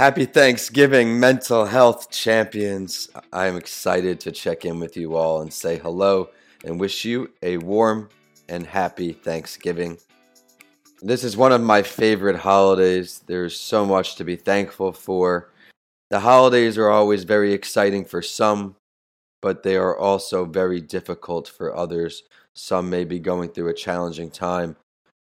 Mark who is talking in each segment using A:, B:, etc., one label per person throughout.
A: Happy Thanksgiving, mental health champions. I am excited to check in with you all and say hello and wish you a warm and happy Thanksgiving. This is one of my favorite holidays. There's so much to be thankful for. The holidays are always very exciting for some, but they are also very difficult for others. Some may be going through a challenging time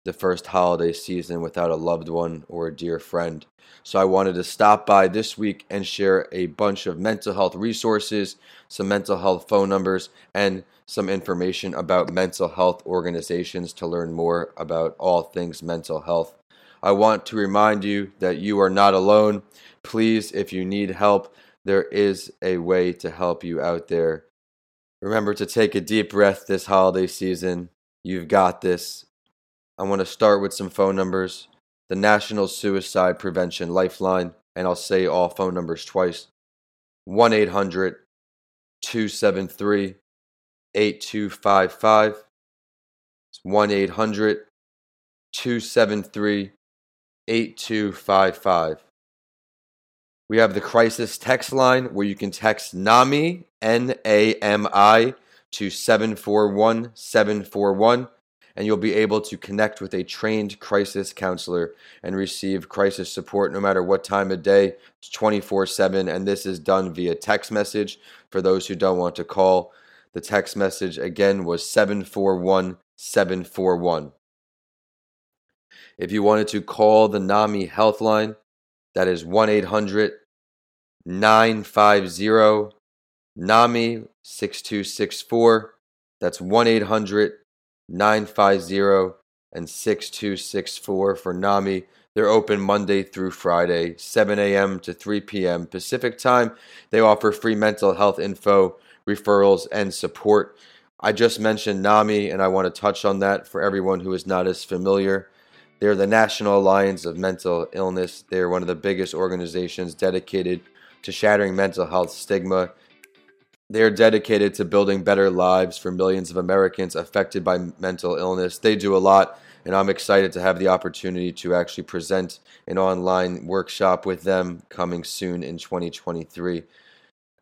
A: the first holiday season without a loved one or a dear friend. So I wanted to stop by this week and share a bunch of mental health resources, some mental health phone numbers, and some information about mental health organizations to learn more about all things mental health. I want to remind you that you are not alone. Please, if you need help, there is a way to help you out there. Remember to take a deep breath this holiday season. You've got this. I want to start with some phone numbers. The National Suicide Prevention Lifeline, and I'll say all phone numbers twice 1 800 273 8255. It's 1 800 273 8255. We have the crisis text line where you can text NAMI, N A M I, to 741 741 and you'll be able to connect with a trained crisis counselor and receive crisis support no matter what time of day. It's 24 7, and this is done via text message for those who don't want to call. The text message again was 741 741. If you wanted to call the NAMI Healthline, that is 1 800 950 NAMI 6264. That's 1 800 950 and 6264 for NAMI. They're open Monday through Friday, 7 a.m. to 3 p.m. Pacific time. They offer free mental health info, referrals, and support. I just mentioned NAMI, and I want to touch on that for everyone who is not as familiar. They're the National Alliance of Mental Illness. They're one of the biggest organizations dedicated to shattering mental health stigma they are dedicated to building better lives for millions of Americans affected by mental illness. They do a lot, and I'm excited to have the opportunity to actually present an online workshop with them coming soon in 2023.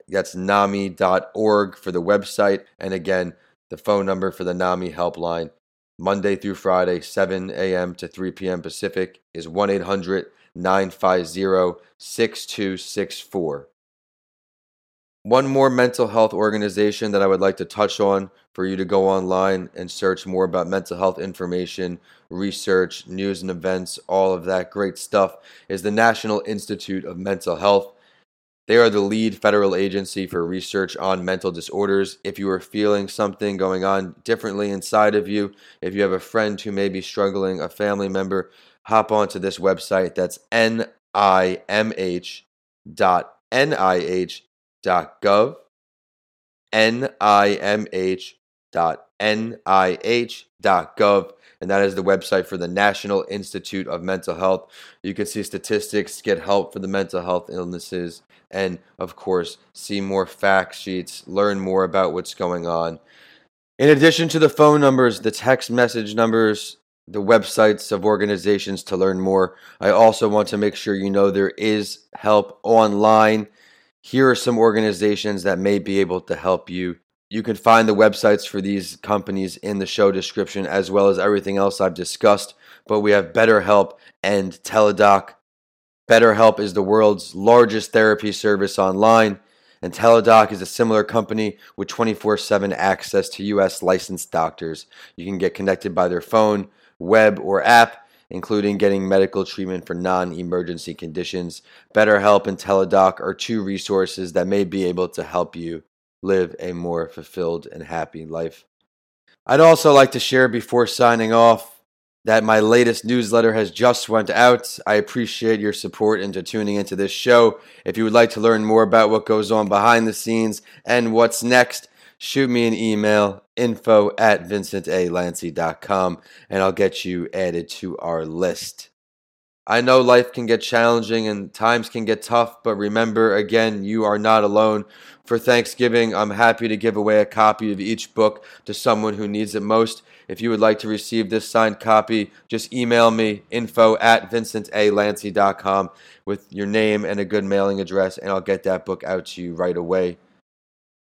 A: That's NAMI.org for the website. And again, the phone number for the NAMI helpline, Monday through Friday, 7 a.m. to 3 p.m. Pacific, is 1 800 950 6264. One more mental health organization that I would like to touch on for you to go online and search more about mental health information, research, news and events, all of that great stuff is the National Institute of Mental Health. They are the lead federal agency for research on mental disorders. If you are feeling something going on differently inside of you, if you have a friend who may be struggling, a family member, hop onto this website. That's nimh dot nih nih.gov, nimh.nih.gov, and that is the website for the National Institute of Mental Health. You can see statistics, get help for the mental health illnesses, and of course, see more fact sheets, learn more about what's going on. In addition to the phone numbers, the text message numbers, the websites of organizations to learn more, I also want to make sure you know there is help online here are some organizations that may be able to help you. You can find the websites for these companies in the show description as well as everything else I've discussed. But we have BetterHelp and Teladoc. BetterHelp is the world's largest therapy service online, and Teladoc is a similar company with 24 7 access to U.S. licensed doctors. You can get connected by their phone, web, or app including getting medical treatment for non emergency conditions. BetterHelp and Teladoc are two resources that may be able to help you live a more fulfilled and happy life. I'd also like to share before signing off that my latest newsletter has just went out. I appreciate your support into tuning into this show. If you would like to learn more about what goes on behind the scenes and what's next, shoot me an email info at vincentalanci.com and I'll get you added to our list. I know life can get challenging and times can get tough, but remember again, you are not alone. For Thanksgiving, I'm happy to give away a copy of each book to someone who needs it most. If you would like to receive this signed copy, just email me info at vincentalanci.com with your name and a good mailing address, and I'll get that book out to you right away.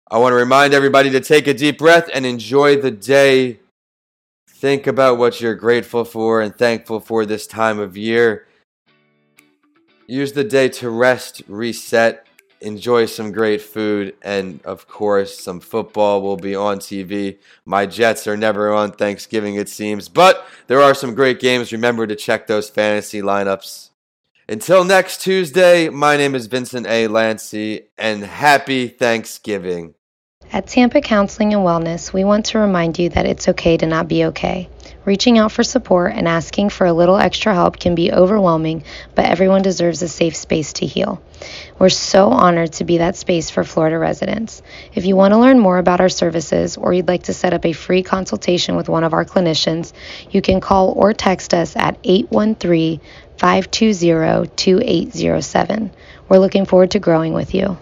A: I want to remind everybody to take a deep breath and enjoy the day. Think about what you're grateful for and thankful for this time of year. Use the day to rest, reset, enjoy some great food, and of course, some football will be on TV. My Jets are never on Thanksgiving, it seems, but there are some great games. Remember to check those fantasy lineups. Until next Tuesday, my name is Vincent A. Lanci, and happy Thanksgiving.
B: At Tampa Counseling and Wellness, we want to remind you that it's okay to not be okay. Reaching out for support and asking for a little extra help can be overwhelming, but everyone deserves a safe space to heal. We're so honored to be that space for Florida residents. If you want to learn more about our services or you'd like to set up a free consultation with one of our clinicians, you can call or text us at 813 520 2807. We're looking forward to growing with you.